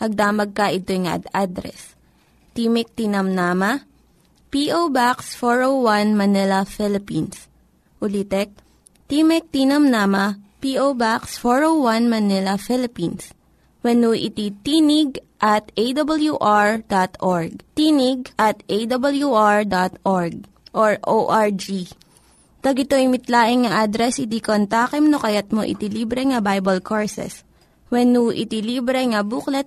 hagdamag ka ito nga ad-address. Timik Tinamnama, P.O. Box 401 Manila, Philippines. Ulitek, Timek Tinamnama, P.O. Box 401 Manila, Philippines. When iti tinig at awr.org. Tinig at awr.org or ORG. Tag ito'y mitlaing nga address, iti kontakem no kayat mo iti libre nga Bible Courses. When iti libre nga booklet,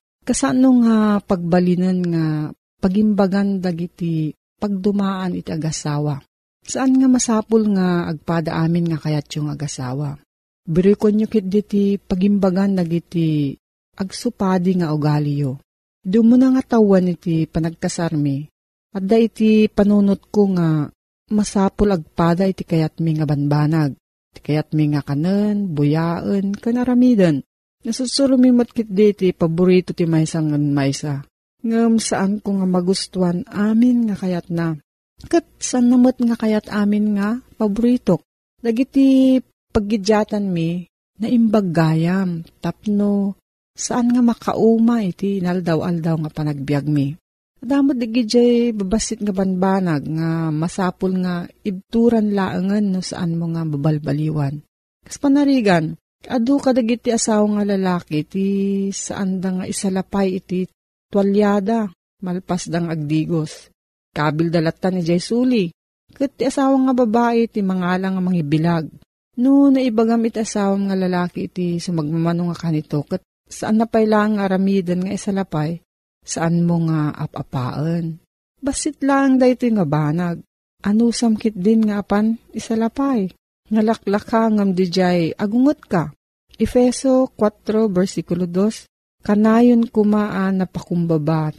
Kasano nga pagbalinan nga pagimbagan dagiti pagdumaan iti agasawa. Saan nga masapul nga agpada amin nga kayat yung agasawa. Birikon nyo kit diti pagimbagan dagiti agsupadi nga ugali yo. Doon mo na nga tawan iti panagkasarmi. At da iti panunot ko nga masapul agpada iti kayat mi nga banbanag. Iti kayat mi nga kanen, buyaan, kanaramidan. Nasusurumimot kit diti paborito ti maysa nga maysa. Ngam saan ko nga magustuhan amin nga kayat na. Kat saan namot nga kayat amin nga paborito. Dagiti paggidyatan mi na imbag gayam tapno saan nga makauma iti naldaw-aldaw nga panagbiag mi. Adamot digi jay babasit nga banbanag nga masapul nga ibturan laangan no saan mo nga babalbaliwan. Kas panarigan, adu kadagiti asawa nga lalaki ti saan da nga isalapay iti tuwalyada malpas dang agdigos. Kabil dalatan ni jay suli. Kat ti asawa nga babae ti mangalang nga mangibilag. No naibagam iti asawa nga lalaki iti sumagmamano nga kanito kat saan na pailang aramidan nga isalapay, saan mo nga apapaan. Basit lang dahito nga banag. Ano samkit din nga apan isalapay. Ngalaklaka ngam dijay agungot ka. Efeso 4 versikulo 2 Kanayon kumaan na pakumbabat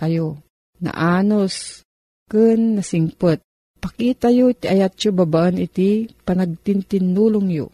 kayo. Naanos ken nasingpet. Pakita yo iti ayat yo babaan iti panagtintinulong yo.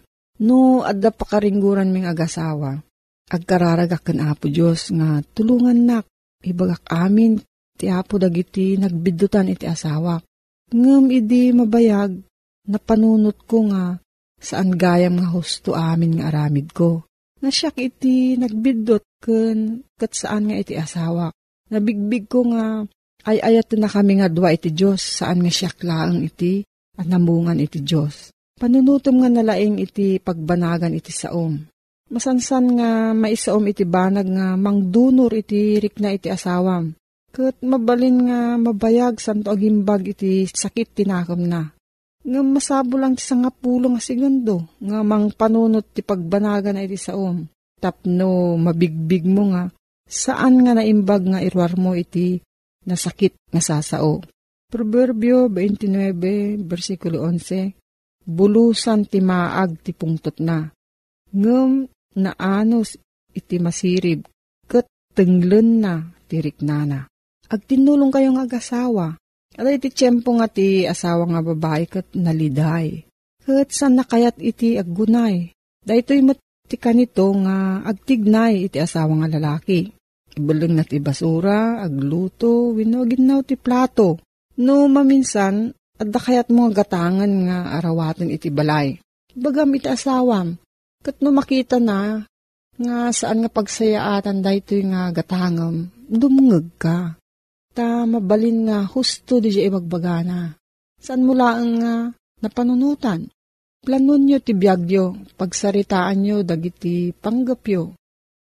No, adda pakaringguran ming agasawa agkararagak ken Apo Diyos nga tulungan nak, ibagak amin, ti Apo dagiti nagbidutan iti asawak. Ngem idi mabayag, napanunot ko nga, saan gayam nga husto amin nga aramid ko. Nasyak iti nagbidot ken kat saan nga iti asawak. Nabigbig ko nga, ay ayat na kami nga dua iti Diyos, saan nga siyak laang iti, at namungan iti Diyos. Panunutom nga nalaing iti pagbanagan iti saom Masansan nga maisaom iti banag nga mangdunor iti rikna iti asawam. Kat mabalin nga mabayag santo agimbag iti sakit tinakam na. Nga masabo lang ti nga pulo nga segundo nga mang panunot ti pagbanaga na iti saom. Tapno mabigbig mo nga saan nga naimbag nga irwar mo iti nasakit nga sasao. Proverbio 29, versikulo 11, Bulusan ti maag ti pungtot na. Ngem na anos iti masirib, kat tenglen na tirik nana. Agtinulong kayong agasawa. At iti tiyempo nga ti asawa nga babae kat naliday. Kat san nakayat iti aggunay. Dahito'y ti kanito nga agtignay iti asawa nga lalaki. Ibalang na ti basura, agluto, winogin na ti plato. No maminsan, at kayat mga gatangan nga arawatan iti balay. Bagam iti asawam, Kat no makita na, nga saan nga pagsayaatan dahito nga gatangam, dumungag ka. Ta mabalin nga husto di siya ibagbagana. Saan mula ang nga napanunutan? Planon nyo ti biyagyo, pagsaritaan nyo dagiti panggapyo.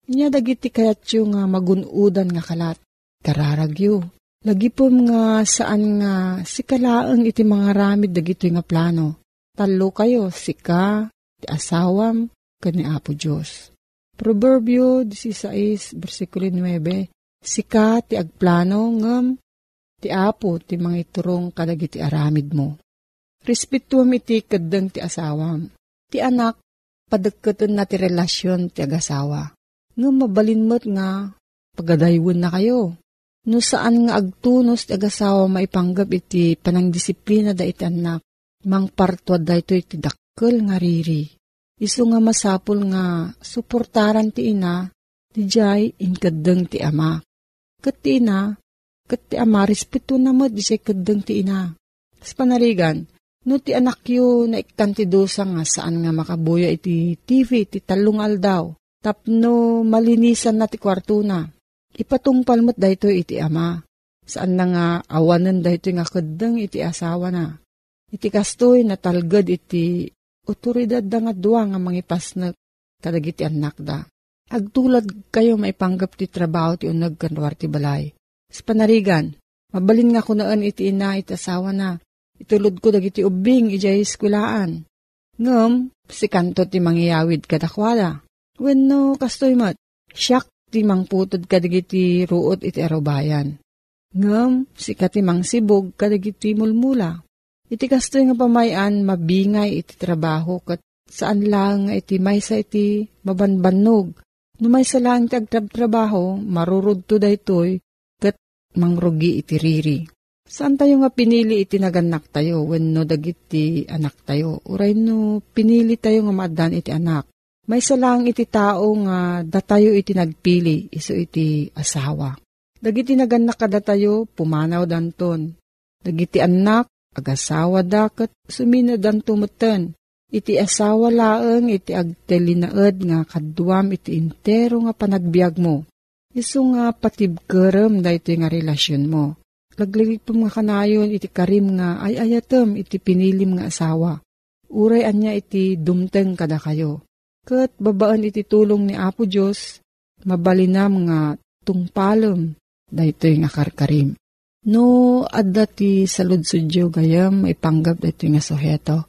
Nya dagiti kayatyo nga magunudan nga kalat. Kararagyo. Lagi po nga saan nga sikalaang iti mga ramid dagito nga plano. Talo kayo, sika, ti asawam, kani Apo Diyos. Proverbio 16, versikulo 9, Sika ti agplano ngam ti Apo ti mga iturong kadagiti aramid mo. Respetuam iti kadang ti asawam. Ti anak, padagkatan na ti relasyon ti agasawa. Ngam mabalin mo't nga pagadaywon na kayo. No saan nga agtunos ti agasawa maipanggap iti panangdisiplina da iti anak, mang partwa da ito iti dakkel nga riri Isu nga masapul nga suportaran ti ina, ti jay inkadeng ti ama. Kat ti ina, kat ti ama, na mo, di siya ti ina. Sa panarigan, no ti anak yu na ikantidosa nga saan nga makabuya iti TV, ti talungal daw. Tapno malinisan na ti kwarto na. Ipatungpal mo't dayto iti ama. Saan na nga awanan dayto nga kadang iti asawa na. Iti kastoy na talgad iti otoridad da nga duwa nga mangipas na kadagiti anak da. Agtulad kayo maipanggap ti trabaho ti unag kanwar ti balay. Sa panarigan, mabalin nga kunaan iti ina iti asawa na. Itulod ko dagiti ubing ijay eskulaan. Ngam, si kanto ti mangyayawid kadakwala. Wenno kastoy mat, siyak ti mangputod kadagiti ruot iti arobayan. Ngam, si katimang sibog kadagiti mulmula. Iti kastoy nga pamayan mabingay iti trabaho kat saan lang iti maysa iti mabanbanog. Numay sa lang ti agtrab-trabaho, marurod to daytoy, kat mangrugi iti riri. Saan tayo nga pinili iti naganak tayo when no dagiti anak tayo? Uray no pinili tayo nga maadan iti anak. May salang iti tao nga datayo iti nagpili, iso iti asawa. Dagiti naganak kada tayo, pumanaw danton. Dagiti anak, agasawa dakat, sumina dantumuten. Iti asawa laeng iti agtelinaed nga kaduam iti intero nga panagbiag mo. Isu nga patibkerem dayto nga relasyon mo. Lagligpom nga kanayon iti karim nga ay ayatem iti pinilim nga asawa. Uray anya iti dumteng kada kayo. Kat babaan iti tulong ni Apo Diyos, mabalinam nga tungpalem dayto nga karkarim. No, adda ti saludsudyo gayam, ipanggap dayto nga soheto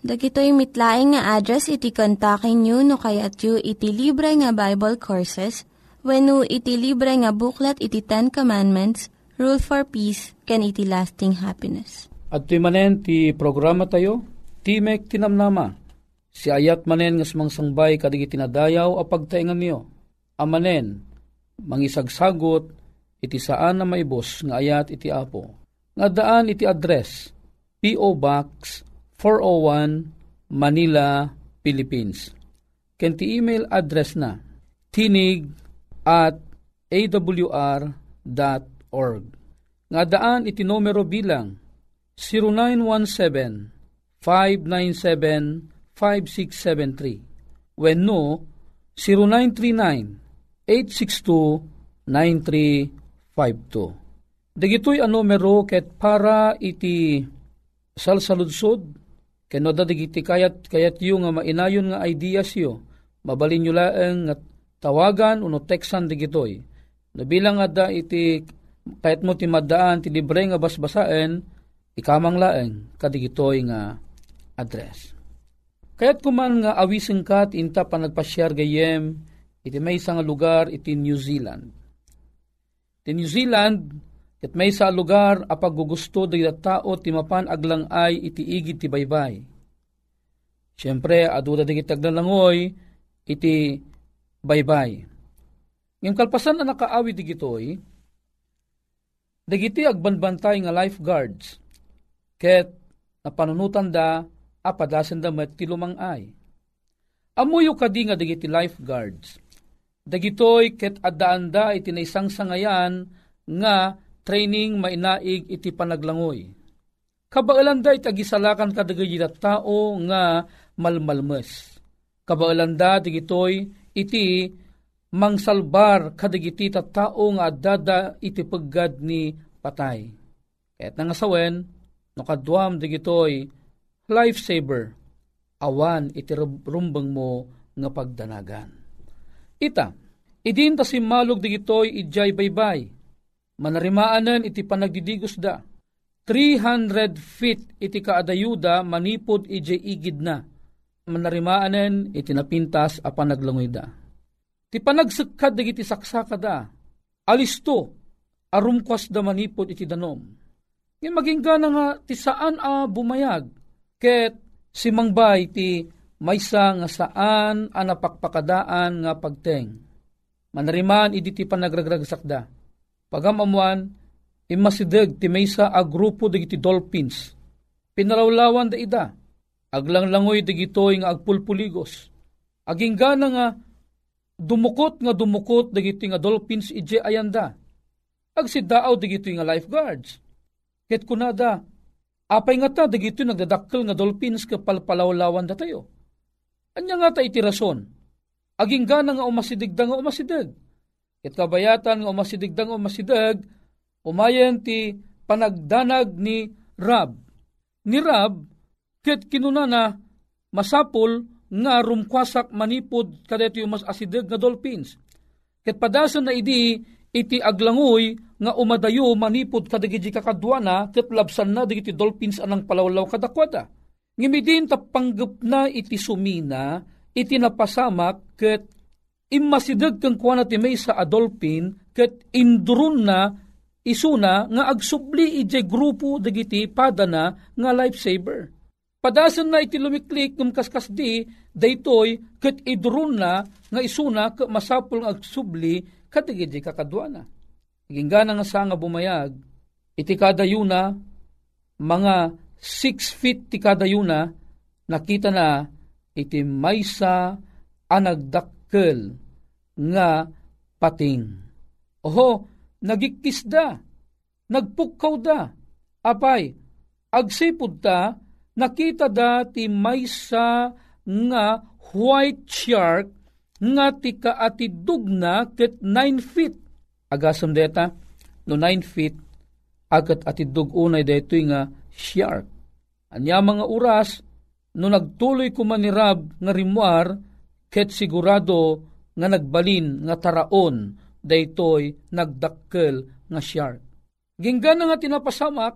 Dagitoy mitlaing nga address iti kontakin nyo no kayat yu iti libre nga Bible Courses when no iti libre nga buklat iti Ten Commandments, Rule for Peace, can iti lasting happiness. At manen ti programa tayo, Timek Tinamnama, si ayat manen nga sumangsangbay kadig itinadayaw a pagtaingan niyo. Amanen, mangisagsagot, iti saan na maibos nga ayat iti apo. Nga daan iti address, P.O. Box 401 Manila, Philippines. Kenti email address na tinig at awr.org. Nga daan iti numero bilang 0917-597-5673. When no, 0939-862-9352. Dagitoy ang numero ket para iti salsaludsod Kano da digiti kayat kayat yu nga mainayon nga ideas yu, mabalin nyo laeng nga tawagan uno teksan digitoy. Nabilang nga da iti kahit mo ti madaan ti libre nga basbasaen, ikamang laeng kadigitoy nga address. Kaya't kuman nga awising kat inta pa nagpasyar gayem iti may nga lugar iti New Zealand. Ti New Zealand, Ket may sa lugar apag gugusto di tao ti mapan aglang ay iti igid ti baybay. Siyempre, aduda di kitagnalangoy iti baybay. Ngem kalpasan na nakaawi di gitoy, dagiti agbanbantay nga lifeguards, ket napanunutan da apadasen da met ti lumangay. Amuyo kadi nga dagiti lifeguards, dagitoy ket addaan da iti naisang sangayan nga training mainaig iti panaglangoy. Kabaelanda iti agisalakan kadagay tao nga malmalmes. Kabaelanda digitoy iti mangsalbar kadagiti tao nga adada iti peggad ni patay. Kaya't nangasawen, no kadwam digitoy lifesaver, awan iti rumbang mo nga pagdanagan. Ita, idin ta simmalog digitoy ijay baybay, Manarimaanan iti panagdidigos da. 300 feet iti kaadayuda manipod ije igid na. Manarimaanen iti napintas apan naglangoy da. Ti panagsekad dagiti saksaka da. Alisto arumkwas da manipod iti danom. Ngayon maging gana nga ti saan a bumayag. Ket si mangbay ti maysa nga saan a napakpakadaan nga pagteng. Manariman idi ti panagragragsakda. Pagamamuan, imasideg ti maysa a grupo dagiti dolphins. Pinalawlawan da ida. Aglanglangoy dagitoy nga agpulpuligos. Aging gana nga dumukot nga dumukot dagiti nga dolphins ije ayanda. Agsidaaw dagitoy nga lifeguards. Ket kunada, apay nga ta dagitoy nagdadakkel nga dolphins kapalpalawlawan da tayo. Anya nga ta iti rason. Aging gana nga umasidigda nga umasidig. Ket kabayatan nga umasidigda nga umasidig, umayen ti panagdanag ni Rab. Ni Rab, ket kinuna na masapol nga rumkwasak manipod kadeto yung mas asidig nga dolphins. Ket padasan na idi iti aglangoy nga umadayo manipod kadagiti kakadwana ket labsan na digiti dolphins anang palawlaw kadakwada. Ngimidin tapanggap na iti sumina iti napasamak ket immasideg kang kuana ti may sa adolpin ket indurun na isuna nga agsubli ije grupo dagiti padana nga lifesaver. Padasan na iti lumiklik num kaskas di daytoy ket idurun na nga isuna ke masapul nga agsubli kadagiti kakadwana. Ginggana nga sa nga bumayag iti kadayuna mga 6 feet ti kadayuna nakita na iti maysa anagdakkel nga pating. Oho, nagikisda, nagpukkaw da, apay, agsipod ta, nakita da ti maysa nga white shark nga ti kaatidug na ket 9 feet. Agasam deta, no 9 feet, agat atidug unay detoy nga shark. Anya mga oras, no nagtuloy kumanirab nga rimwar, ket sigurado nga nagbalin nga taraon daytoy nagdakkel nga shark. Ginggana nga tinapasamak,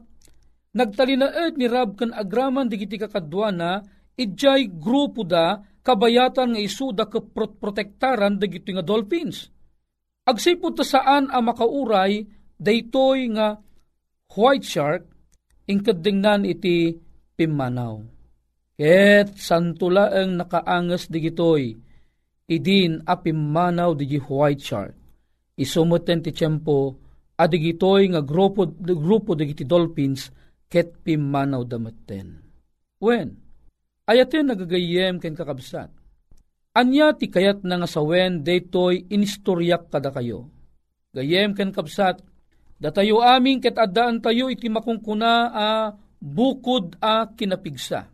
nagtalinaed ni Rab kan agraman digiti kakadwana, idjay grupo da kabayatan nga isuda ka protektaran dagiti nga dolphins. Agsipod ta saan a makauray daytoy nga white shark ingkadingnan iti pimanaw. Ket santula ang nakaangas digitoy, idin a pimanaw digi white shark. Isumuten ti tiyempo, adigitoy nga grupo, grupo digiti dolphins, ket pimanaw damaten. When? Ayaten nagagayem ken kakabsat. Anya ti kayat na nga sawen daytoy inistoryak kada kayo. Gayem ken kabsat, datayo aming ket addaan tayo iti makungkuna a bukod a kinapigsa.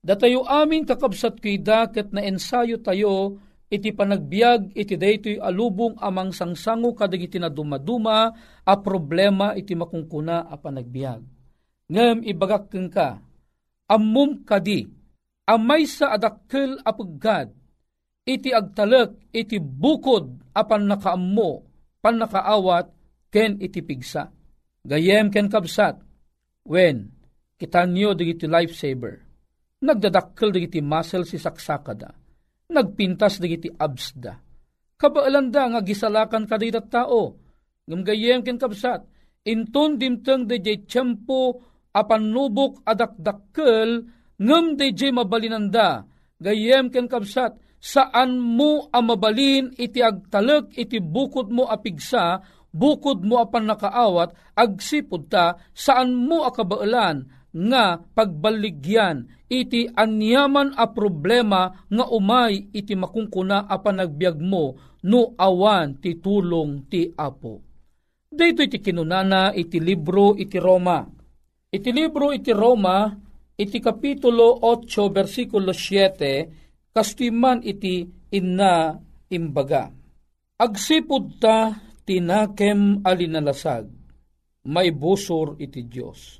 Datayo aming kakabsat kida ket na ensayo tayo iti panagbiag iti daytoy alubong amang sangsango kadagiti na dumaduma a problema iti makungkuna a panagbiag. Ngem ibagak ka, ammum kadi, amay sa adakkel a paggad, iti agtalek iti bukod apan nakaammo, pan nakaawat, ken iti pigsa. Gayem ken kabsat, when kitanyo digiti lifesaver, nagdadakkel digiti muscle si saksakada, nagpintas digiti abs da. Kabaalan da nga gisalakan kadita tao, ngam ken kabsat, inton dimteng de jay tiyempo apan nubok adakdakkel ngem de jay mabalinanda, gayem ken kabsat, saan mo amabalin iti agtalek iti bukod mo apigsa, bukod mo apan nakaawat, agsipod ta, saan mo akabaalan, nga pagbaligyan iti anyaman a problema nga umay iti makungkuna a panagbiag mo no awan ti tulong ti Apo. Dito iti kinunana iti libro iti Roma. Iti libro iti Roma iti kapitulo 8 versikulo 7 kastiman iti inna imbaga. Agsipod ta tinakem alinalasag may busor iti Diyos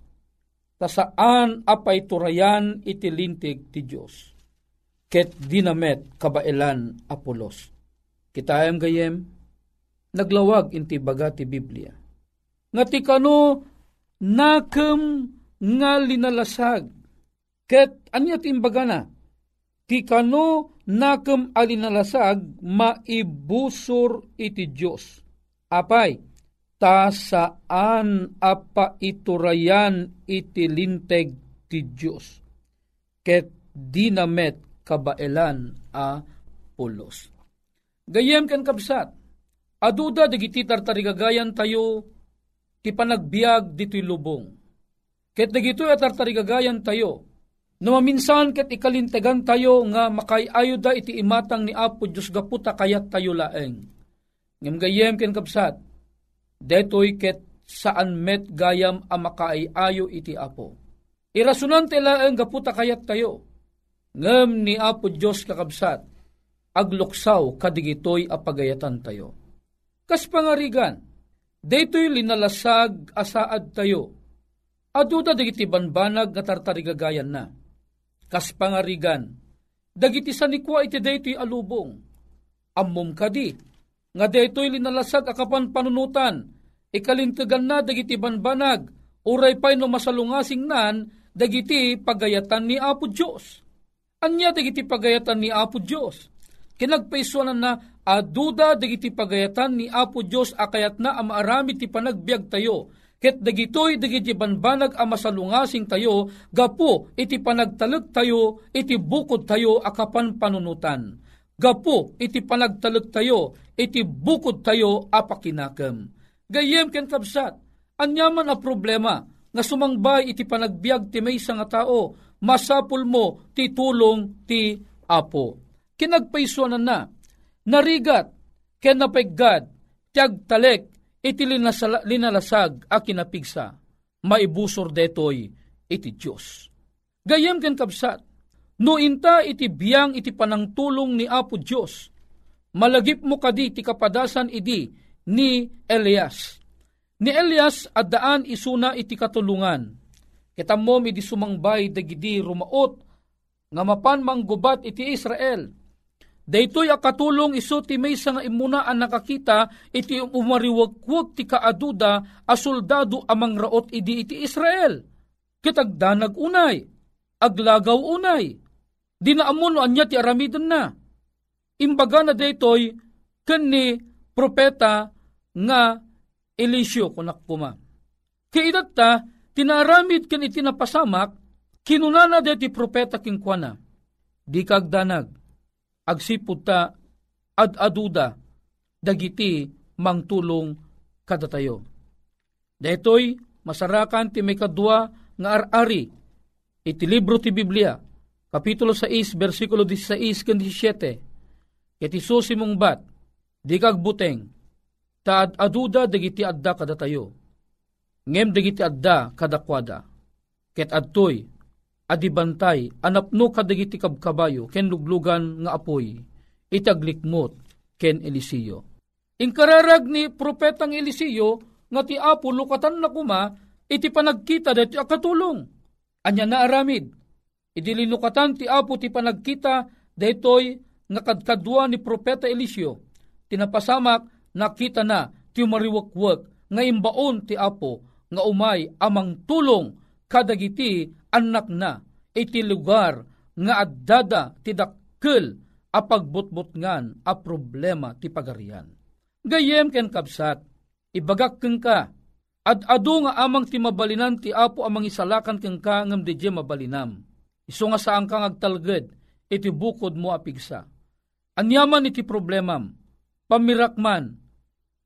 ta saan apay turayan iti lintig ti Diyos. Ket dinamet kabailan apolos. Kitayam gayem, naglawag inti baga ti Biblia. Nga ti kano nakem nga linalasag. Ket anya timbaga na, ti kano nakem alinalasag maibusor iti Diyos. Apay, ta saan apa iturayan iti linteg ti Diyos. Ket dinamet kabaelan a pulos. Gayem ken kabsat, aduda digiti tartarigagayan tayo ti panagbiag dito'y lubong. Ket dagito'y atartarigagayan tayo, No maminsan ket ikalintegan tayo nga makayayo da iti imatang ni Apo Diyos gaputa kayat tayo laeng. Ngem gayem ken kapsat, detoy ket saan met gayam a makaayayo iti Apo. Irasunan ti laeng gaputa kayat tayo. Ngem ni Apo Diyos kakabsat, agluksaw kadigitoy a pagayatan tayo. Kas pangarigan, detoy linalasag asaad tayo. Aduda dagiti banbanag nga tartarigagayan na kas pangarigan. Dagiti sanikwa iti daytoy alubong. Ammom kadi, nga daytoy linalasag akapan panunutan, ikalintagan na dagiti banbanag, uray pay no masalungasing nan, dagiti pagayatan ni Apo Diyos. Anya dagiti pagayatan ni Apo Diyos. Kinagpaisuanan na aduda dagiti pagayatan ni Apo Diyos akayat na amaarami ti panagbiag tayo Ket dagitoy dagiti banbanag a masalungasing tayo, gapo iti panagtalag tayo, iti bukod tayo akapan panunutan. Gapo iti panagtalag tayo, iti bukod tayo apakinakam. Gayem ken kabsat, anyaman a problema, nga sumangbay iti panagbiag ti may nga tao, masapul mo ti tulong ti apo. Kinagpaisuanan na, narigat, ken napeggad, tiagtalek, iti linalasag a kinapigsa, maibusor detoy iti Diyos. Gayam ken kabsat, no inta iti biyang iti panangtulong ni Apo Diyos, malagip mo kadi ti kapadasan idi ni Elias. Ni Elias addaan isuna iti katulungan. Kitam mo mi di sumangbay dagidi rumaot nga mapan manggubat iti Israel Daytoy akatulong iso ti may nga imuna ang nakakita iti umariwagwag ti kaaduda a soldado amang raot idi iti Israel. Kitagdanag unay, aglagaw unay, di na amuno anya ti aramidan na. Imbaga na daytoy ken ni propeta nga Eliseo kunak kuma. Kaidat ta, tinaramid ken iti napasamak, kinunana ti propeta kingkwana. Di kagdanag, agsipud ta ad-aduda dagiti mangtulong kada tayo. Detoy masarakan ti may kadwa nga ar-ari iti libro ti Biblia kapitulo 6 bersikulo 16 ken 17 iti susimong bat di kag buteng ta ad-aduda dagiti adda kada tayo ngem dagiti adda kadakwada ket adtoy adibantay anapno kadagiti kabkabayo ken luglugan nga apoy itaglikmot ken Eliseo. Inkararag ni propetang Eliseo nga ti apo lukatan na kuma iti panagkita dati akatulong. Anya na aramid. Idilinukatan ti apo ti panagkita daytoy nga kadkadwa ni propeta Eliseo. Tinapasamak nakita na ti mariwakwak nga imbaon ti apo nga umay amang tulong kadagiti anak na iti lugar nga addada ti dakkel a pagbutbutngan a problema ti pagarian. Gayem ken kapsat, ibagak ken ka, ad adu nga amang ti mabalinan ti apo amang isalakan ken ka ngem mabalinam. Isu nga saan kang agtalged, iti bukod mo apigsa. Anyaman iti problemam, pamirakman,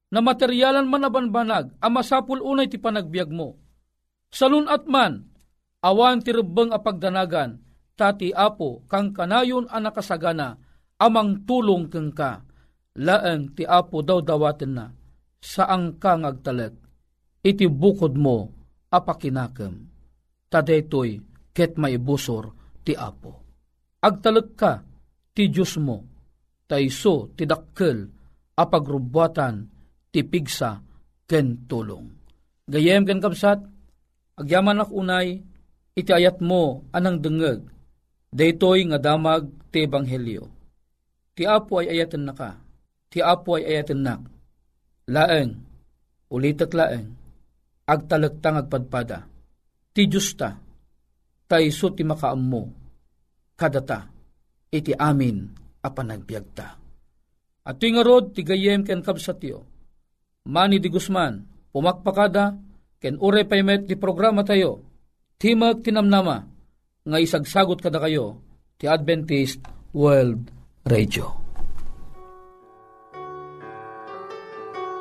na materyalan man nabanbanag, amasapul unay ti panagbiag mo. Salun at man, awan ti rebeng a pagdanagan, tati apo kang kanayon a nakasagana, amang tulong keng ka, laeng ti apo daw dawaten na, saang ka ngagtalag, iti bukod mo apakinakem, tadetoy ket maibusor ti apo. Agtalag ka ti Diyos mo, taiso ti dakkel apagrubwatan ti pigsa ken tulong. Gayem ken kapsat, agyaman ak unay, iti ayat mo anang dengeg, daytoy nga damag ti ebanghelyo. Ti apo ay ayatan na ka, ti apo ay ayatan nak. Laeng, ulitat laeng, agtalagtang agpadpada. Ti Diyos ta, ta iso ti makaammo, kadata, iti amin a panagbiag ta. At ti nga rod, ti gayem ken kabsatyo, Mani di Guzman, pumakpakada, ken ure paymet ti programa tayo, timag tinamnama, nga isagsagot kada kayo, ti Adventist World Radio.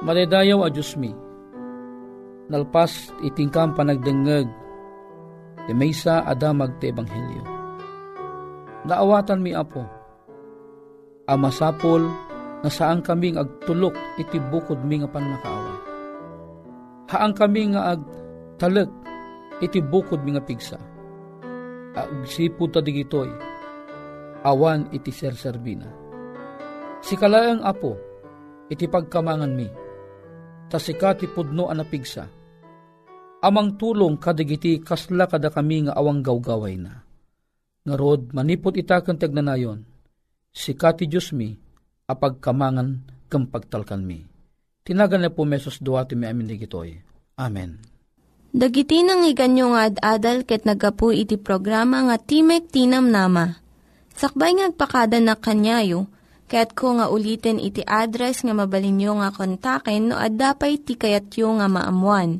Madaydayaw a Diyos mi, nalpas itingkam panagdengeg, ti maysa adamag ti Ebanghelyo. Naawatan mi apo, amasapol na saan kaming agtulok iti bukod mi nga panmakaawa. Haang kami nga agtalek iti bukod mi nga pigsa. Agsipo ta digitoy, awan iti serserbina. Si kalaang apo, iti pagkamangan mi, ta sikati pudno anapigsa. Amang tulong kadigiti kasla kada kami nga awang gawgaway na. Ngarod, manipot itakan tagnanayon, sikati Diyos mi, apagkamangan kem pagtalkan mi. Tinagan na po mesos duwati mi amin digitoy. Amen. Dagiti nang iganyo nga ad-adal ket nagapu iti programa nga Timek Tinam Nama. Sakbay ngagpakada na kanyayo, ket ko nga ulitin iti address nga mabalinyo nga kontaken no ad-dapay tikayatyo nga maamuan.